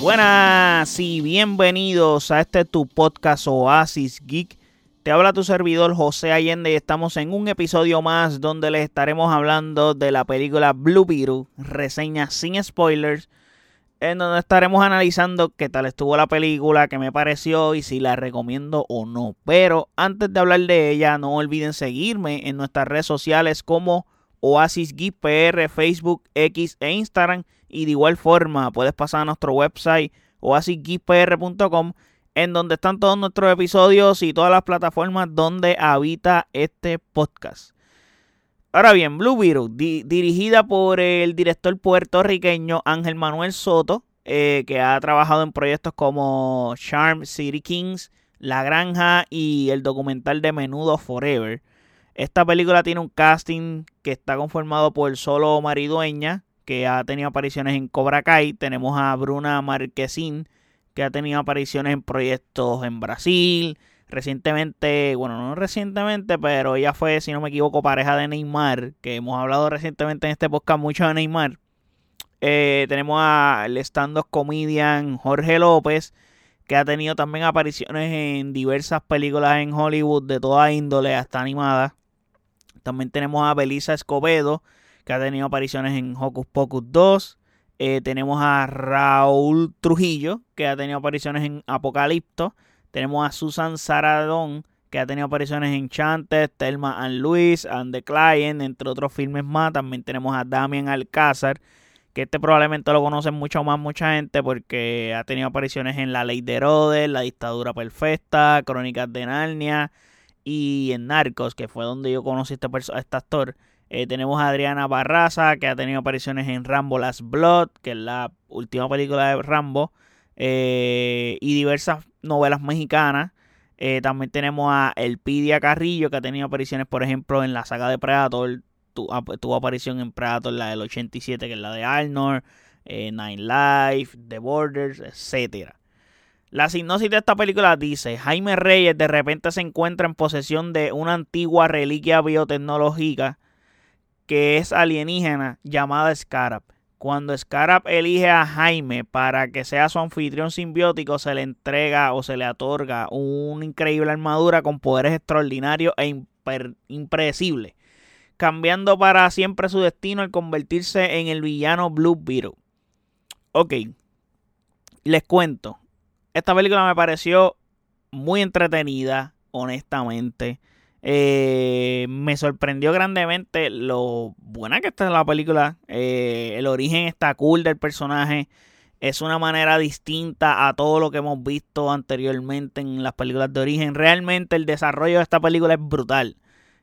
Buenas y bienvenidos a este tu podcast Oasis Geek. Te habla tu servidor José Allende y estamos en un episodio más donde les estaremos hablando de la película Blue Beetle, reseña sin spoilers, en donde estaremos analizando qué tal estuvo la película, qué me pareció y si la recomiendo o no. Pero antes de hablar de ella, no olviden seguirme en nuestras redes sociales como Oasis Geek PR, Facebook, X e Instagram. Y de igual forma, puedes pasar a nuestro website oasisgeekpr.com en donde están todos nuestros episodios y todas las plataformas donde habita este podcast. Ahora bien, Blue Beetle, dirigida por el director puertorriqueño Ángel Manuel Soto, eh, que ha trabajado en proyectos como Charm City Kings, La Granja y el documental de Menudo Forever. Esta película tiene un casting que está conformado por solo Maridueña, que ha tenido apariciones en Cobra Kai. Tenemos a Bruna Marquezín, que ha tenido apariciones en proyectos en Brasil. Recientemente, bueno, no recientemente, pero ella fue, si no me equivoco, pareja de Neymar, que hemos hablado recientemente en este podcast mucho de Neymar. Eh, tenemos al stand-up comedian Jorge López, que ha tenido también apariciones en diversas películas en Hollywood de toda índole, hasta animadas. También tenemos a Belisa Escobedo, que ha tenido apariciones en Hocus Pocus 2. Eh, tenemos a Raúl Trujillo, que ha tenido apariciones en Apocalipto. Tenemos a Susan Saradón, que ha tenido apariciones en Chantes, Thelma and Luis, and the Client, entre otros filmes más. También tenemos a Damian Alcázar, que este probablemente lo conocen mucho más mucha gente porque ha tenido apariciones en La Ley de Herodes, La Dictadura Perfecta, Crónicas de Narnia, y en Narcos, que fue donde yo conocí a este, este actor. Eh, tenemos a Adriana Barraza, que ha tenido apariciones en Rambo Last Blood, que es la última película de Rambo, eh, y diversas novelas mexicanas. Eh, también tenemos a Elpidia Carrillo, que ha tenido apariciones, por ejemplo, en la saga de Predator. tuvo aparición en Predator, la del 87, que es la de Arnold, Nine Life, The Borders, etcétera. La sinopsis de esta película dice, Jaime Reyes de repente se encuentra en posesión de una antigua reliquia biotecnológica que es alienígena llamada Scarab. Cuando Scarab elige a Jaime para que sea su anfitrión simbiótico, se le entrega o se le otorga una increíble armadura con poderes extraordinarios e impredecibles, cambiando para siempre su destino al convertirse en el villano Blue Beetle. Ok, les cuento, esta película me pareció muy entretenida, honestamente. Eh, me sorprendió grandemente lo buena que está la película. Eh, el origen está cool del personaje. Es una manera distinta a todo lo que hemos visto anteriormente en las películas de origen. Realmente el desarrollo de esta película es brutal.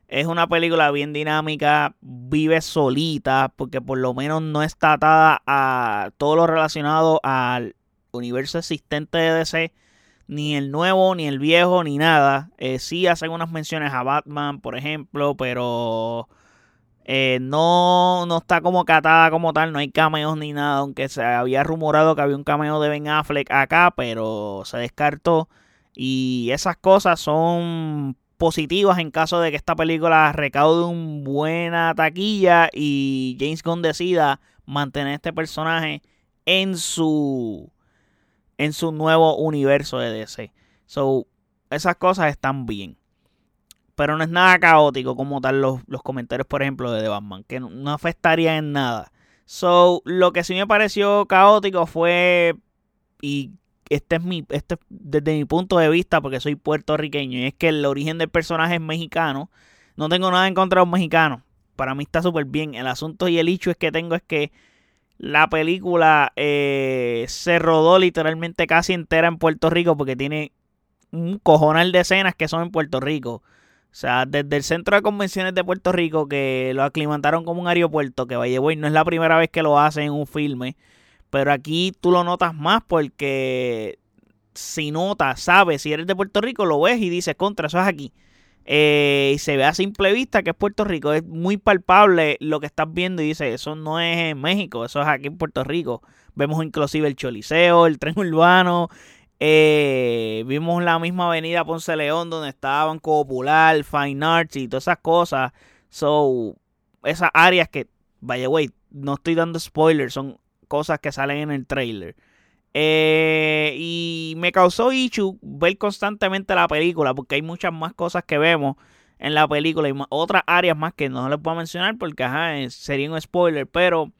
Es una película bien dinámica, vive solita, porque por lo menos no está atada a todo lo relacionado al universo existente de DC, ni el nuevo, ni el viejo, ni nada. Eh, sí hacen unas menciones a Batman, por ejemplo, pero eh, no, no está como catada como tal, no hay cameos ni nada, aunque se había rumorado que había un cameo de Ben Affleck acá, pero se descartó. Y esas cosas son positivas en caso de que esta película recaude una buena taquilla y James Gunn decida mantener este personaje en su en su nuevo universo de DC. So, esas cosas están bien. Pero no es nada caótico como tal los, comentarios, por ejemplo, de The Batman, que no, afectaría en nada. So, lo que sí me pareció caótico fue, y este es mi, este desde mi punto de vista, porque soy puertorriqueño, y es que el origen del personaje es mexicano. No tengo nada en contra de los mexicanos. Para mí está súper bien. El asunto y el hecho es que tengo es que la película eh, se rodó literalmente casi entera en Puerto Rico porque tiene un cojonal de escenas que son en Puerto Rico. O sea, desde el centro de convenciones de Puerto Rico, que lo aclimataron como un aeropuerto, que vaya, no es la primera vez que lo hacen en un filme. Pero aquí tú lo notas más porque si notas, sabes, si eres de Puerto Rico, lo ves y dices, contra, eso es aquí. Eh, y se ve a simple vista que es Puerto Rico. Es muy palpable lo que estás viendo y dice, eso no es en México, eso es aquí en Puerto Rico. Vemos inclusive el Choliseo, el tren urbano. Eh, vimos la misma avenida Ponce León donde estaba Banco Popular, Fine Arts y todas esas cosas. So, esas áreas que, vaya, way, no estoy dando spoilers, son cosas que salen en el trailer. Eh, y me causó Ichu ver constantemente la película, porque hay muchas más cosas que vemos en la película y otras áreas más que no les puedo mencionar porque ajá, sería un spoiler, pero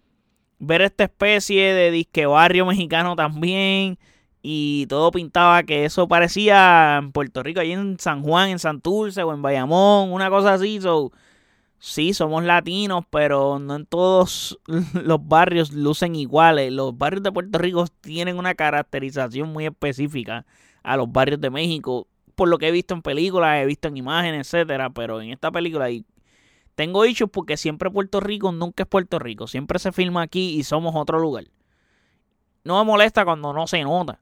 ver esta especie de disque barrio mexicano también y todo pintaba que eso parecía en Puerto Rico, ahí en San Juan, en Santurce o en Bayamón, una cosa así. So, sí, somos latinos, pero no en todos los barrios lucen iguales. Los barrios de Puerto Rico tienen una caracterización muy específica a los barrios de México, por lo que he visto en películas, he visto en imágenes, etcétera, pero en esta película tengo dichos porque siempre Puerto Rico nunca es Puerto Rico, siempre se filma aquí y somos otro lugar. No me molesta cuando no se nota.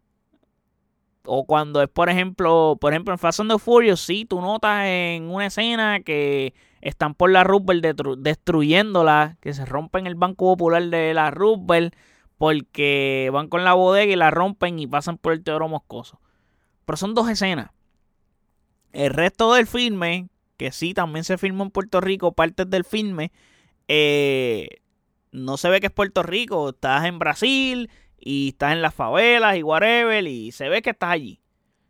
O cuando es, por ejemplo, por ejemplo, en Fast and Furious, sí, tú notas en una escena que están por la Rubber destruyéndola, que se rompen el Banco Popular de la Rubber porque van con la bodega y la rompen y pasan por el Teodoro Moscoso. Pero son dos escenas. El resto del filme, que sí, también se filmó en Puerto Rico, partes del filme, eh, no se ve que es Puerto Rico, estás en Brasil y estás en las favelas y whatever y se ve que estás allí.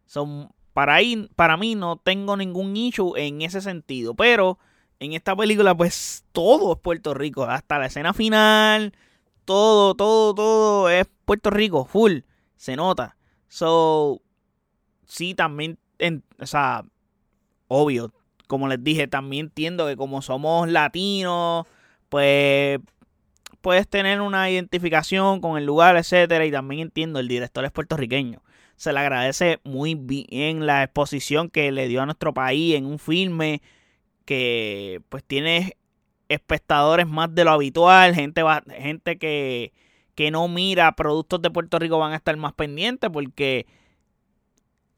Son, para, ahí, para mí no tengo ningún issue en ese sentido, pero en esta película pues todo es Puerto Rico, hasta la escena final, todo, todo, todo es Puerto Rico, full, se nota. So, sí, también, o sea, obvio, como les dije, también entiendo que como somos latinos, pues puedes tener una identificación con el lugar, etcétera, y también entiendo, el director es puertorriqueño. Se le agradece muy bien la exposición que le dio a nuestro país en un filme que pues tiene espectadores más de lo habitual, gente, gente que, que no mira productos de Puerto Rico van a estar más pendientes porque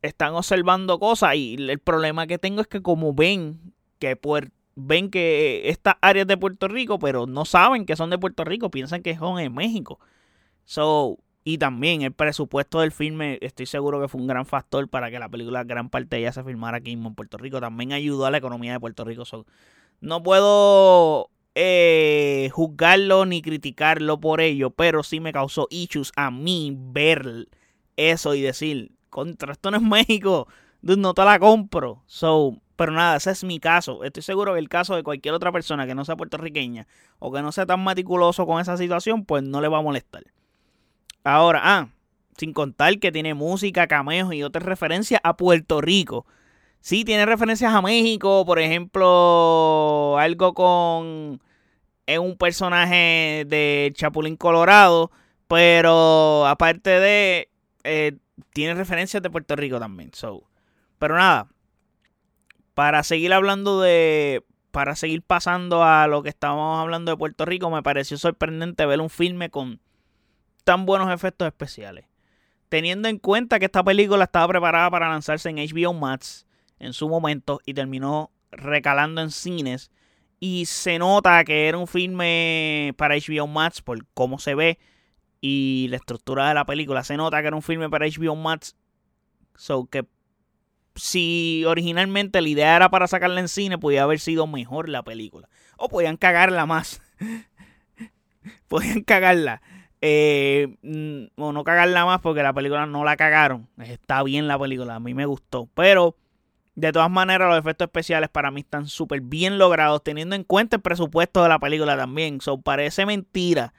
están observando cosas y el problema que tengo es que como ven que ven que estas áreas de Puerto Rico, pero no saben que son de Puerto Rico, piensan que son en México. So, y también el presupuesto del filme, estoy seguro que fue un gran factor para que la película, gran parte de ella se filmara aquí en Puerto Rico. También ayudó a la economía de Puerto Rico. no puedo eh, juzgarlo ni criticarlo por ello, pero sí me causó issues a mí ver eso y decir, contra esto no es México, no te la compro. So, pero nada, ese es mi caso. Estoy seguro que el caso de cualquier otra persona que no sea puertorriqueña o que no sea tan meticuloso con esa situación, pues no le va a molestar. Ahora, ah, sin contar que tiene música, cameos y otras referencias a Puerto Rico. Sí, tiene referencias a México, por ejemplo, algo con es un personaje de Chapulín Colorado, pero aparte de eh, tiene referencias de Puerto Rico también. So. Pero nada, para seguir hablando de. Para seguir pasando a lo que estábamos hablando de Puerto Rico, me pareció sorprendente ver un filme con tan buenos efectos especiales. Teniendo en cuenta que esta película estaba preparada para lanzarse en HBO Max en su momento y terminó recalando en cines. Y se nota que era un filme para HBO Max por cómo se ve y la estructura de la película. Se nota que era un filme para HBO Max. So que si originalmente la idea era para sacarla en cine, podía haber sido mejor la película. O podían cagarla más. podían cagarla. Eh, mm, o no cagarla más porque la película no la cagaron. Está bien la película, a mí me gustó. Pero de todas maneras los efectos especiales para mí están súper bien logrados teniendo en cuenta el presupuesto de la película también. So, parece mentira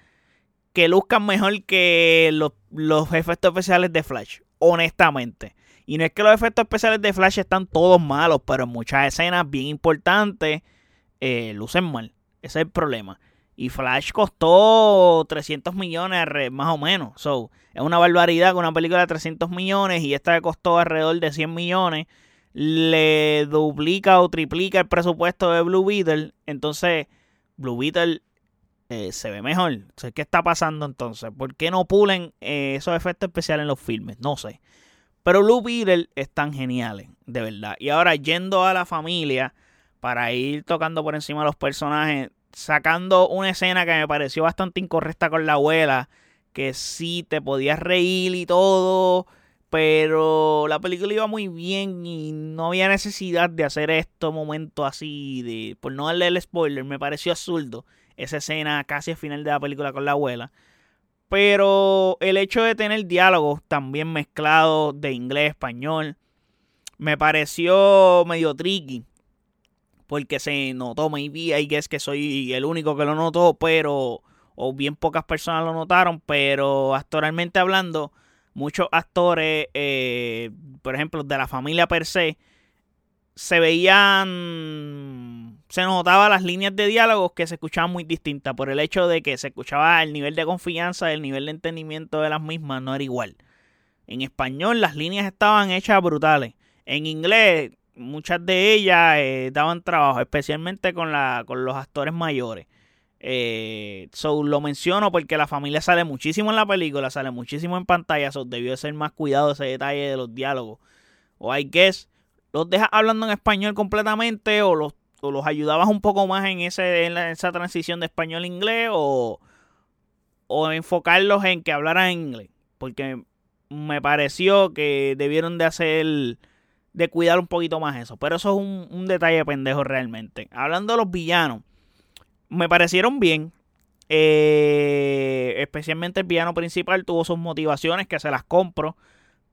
que luzcan mejor que los, los efectos especiales de Flash. Honestamente. Y no es que los efectos especiales de Flash están todos malos, pero en muchas escenas bien importantes eh, lucen mal. Ese es el problema. Y Flash costó 300 millones más o menos. So, es una barbaridad con una película de 300 millones y esta costó alrededor de 100 millones. Le duplica o triplica el presupuesto de Blue Beetle. Entonces, Blue Beetle eh, se ve mejor. ¿Qué está pasando entonces? ¿Por qué no pulen eh, esos efectos especiales en los filmes? No sé. Pero Blue Beetle están geniales, de verdad. Y ahora yendo a la familia, para ir tocando por encima de los personajes, sacando una escena que me pareció bastante incorrecta con la abuela, que sí te podías reír y todo, pero la película iba muy bien y no había necesidad de hacer esto momento así, de por no darle el spoiler, me pareció absurdo esa escena casi al final de la película con la abuela. Pero el hecho de tener diálogos también mezclados de inglés, español, me pareció medio tricky. Porque se notó, maybe, I guess que soy el único que lo notó, pero. O bien pocas personas lo notaron, pero actualmente hablando, muchos actores, eh, por ejemplo, de la familia per se, se veían, se notaba las líneas de diálogos que se escuchaban muy distintas por el hecho de que se escuchaba el nivel de confianza, el nivel de entendimiento de las mismas no era igual. En español las líneas estaban hechas brutales. En inglés muchas de ellas eh, daban trabajo, especialmente con, la, con los actores mayores. Eh, so, lo menciono porque la familia sale muchísimo en la película, sale muchísimo en pantalla, so, debió ser más cuidado ese detalle de los diálogos. O I guess los dejas hablando en español completamente o los, los ayudabas un poco más en, ese, en, esa transición de español a inglés o, o enfocarlos en que hablaran inglés. Porque me pareció que debieron de hacer, de cuidar un poquito más eso. Pero eso es un, un detalle pendejo realmente. Hablando de los villanos, me parecieron bien. Eh, especialmente el villano principal tuvo sus motivaciones que se las compro.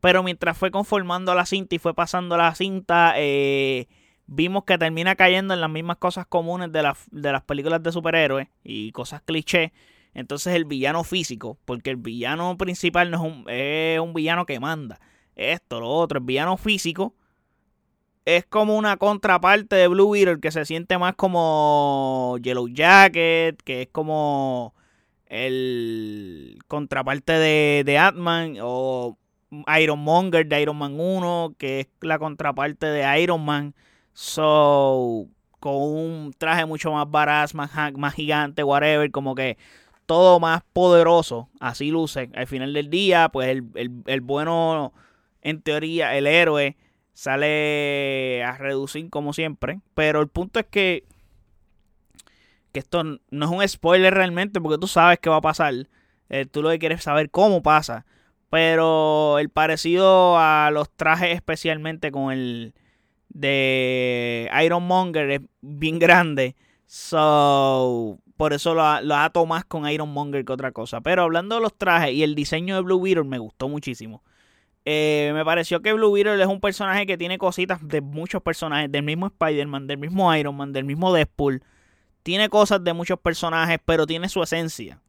Pero mientras fue conformando la cinta y fue pasando la cinta, eh, vimos que termina cayendo en las mismas cosas comunes de, de las películas de superhéroes y cosas cliché. Entonces el villano físico, porque el villano principal no es un, es un villano que manda. Esto, lo otro, el villano físico es como una contraparte de Blue Beetle que se siente más como Yellow Jacket, que es como el contraparte de, de Atman o Iron Monger de Iron Man 1, que es la contraparte de Iron Man. So, con un traje mucho más baraz, más, más gigante, whatever, como que todo más poderoso, así luce. Al final del día, pues el, el bueno, en teoría, el héroe sale a reducir como siempre. Pero el punto es que, que esto no es un spoiler realmente, porque tú sabes qué va a pasar. Eh, tú lo que quieres saber cómo pasa. Pero el parecido a los trajes, especialmente con el de Iron Monger, es bien grande. So, por eso lo, lo ato más con Iron Monger que otra cosa. Pero hablando de los trajes y el diseño de Blue Beetle, me gustó muchísimo. Eh, me pareció que Blue Beetle es un personaje que tiene cositas de muchos personajes, del mismo Spider-Man, del mismo Iron Man, del mismo Deadpool. Tiene cosas de muchos personajes, pero tiene su esencia.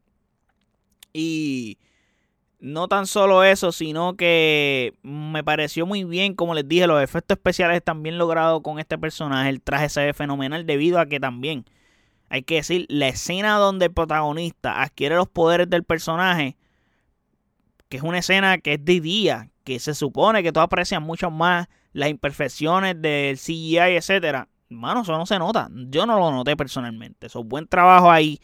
Y no tan solo eso, sino que me pareció muy bien, como les dije, los efectos especiales están bien logrados con este personaje. El traje se ve fenomenal debido a que también, hay que decir, la escena donde el protagonista adquiere los poderes del personaje, que es una escena que es de día, que se supone que todos aprecian mucho más las imperfecciones del CGI, etcétera. Mano, eso no se nota. Yo no lo noté personalmente. Eso buen trabajo ahí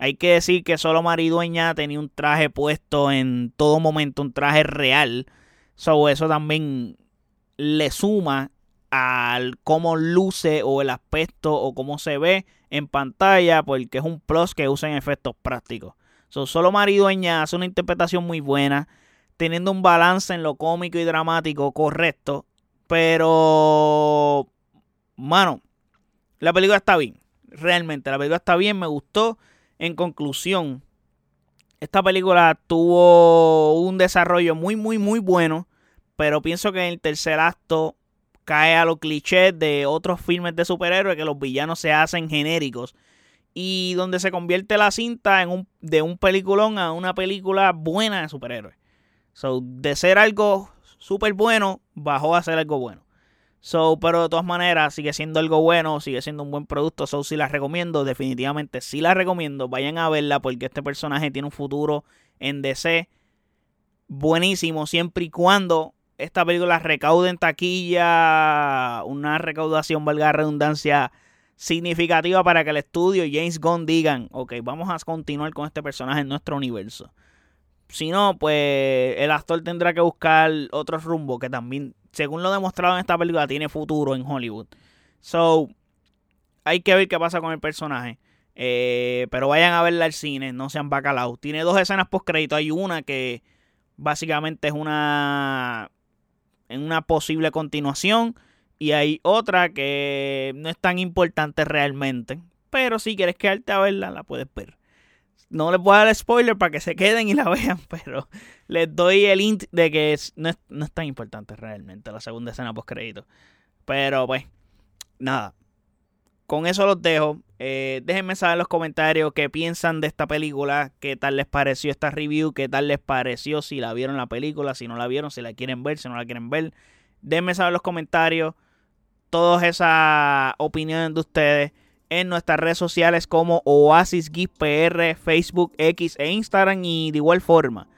hay que decir que solo Maridueña tenía un traje puesto en todo momento, un traje real. So, eso también le suma al cómo luce o el aspecto o cómo se ve en pantalla, porque es un plus que usa en efectos prácticos. So, solo Maridueña hace una interpretación muy buena, teniendo un balance en lo cómico y dramático correcto. Pero, mano, la película está bien. Realmente, la película está bien, me gustó. En conclusión, esta película tuvo un desarrollo muy, muy, muy bueno, pero pienso que en el tercer acto cae a los clichés de otros filmes de superhéroes que los villanos se hacen genéricos y donde se convierte la cinta en un, de un peliculón a una película buena de superhéroes. So, de ser algo súper bueno, bajó a ser algo bueno. So, pero de todas maneras, sigue siendo algo bueno, sigue siendo un buen producto. So, si la recomiendo, definitivamente sí la recomiendo. Vayan a verla porque este personaje tiene un futuro en DC buenísimo, siempre y cuando esta película recaude en taquilla una recaudación, valga la redundancia, significativa para que el estudio y James Gunn digan, ok, vamos a continuar con este personaje en nuestro universo. Si no, pues el actor tendrá que buscar otro rumbo que también según lo demostrado en esta película, tiene futuro en Hollywood. So, hay que ver qué pasa con el personaje. Eh, pero vayan a verla al cine, no sean bacalaos. Tiene dos escenas post crédito. Hay una que básicamente es una en una posible continuación y hay otra que no es tan importante realmente, pero si quieres quedarte a verla la puedes ver. No les voy a dar spoiler para que se queden y la vean, pero les doy el hint de que no, es, no es tan importante realmente la segunda escena post crédito. Pero pues, nada. Con eso los dejo. Eh, déjenme saber en los comentarios qué piensan de esta película, qué tal les pareció esta review, qué tal les pareció, si la vieron la película, si no la vieron, si la quieren ver, si no la quieren ver. Déjenme saber en los comentarios todas esas opiniones de ustedes en nuestras redes sociales como Oasis Facebook, X e Instagram y de igual forma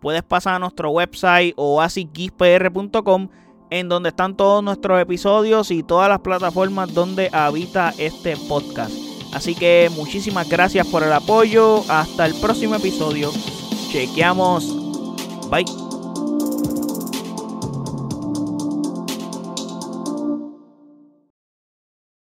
puedes pasar a nuestro website oasisgispr.com en donde están todos nuestros episodios y todas las plataformas donde habita este podcast. Así que muchísimas gracias por el apoyo. Hasta el próximo episodio. Chequeamos. Bye.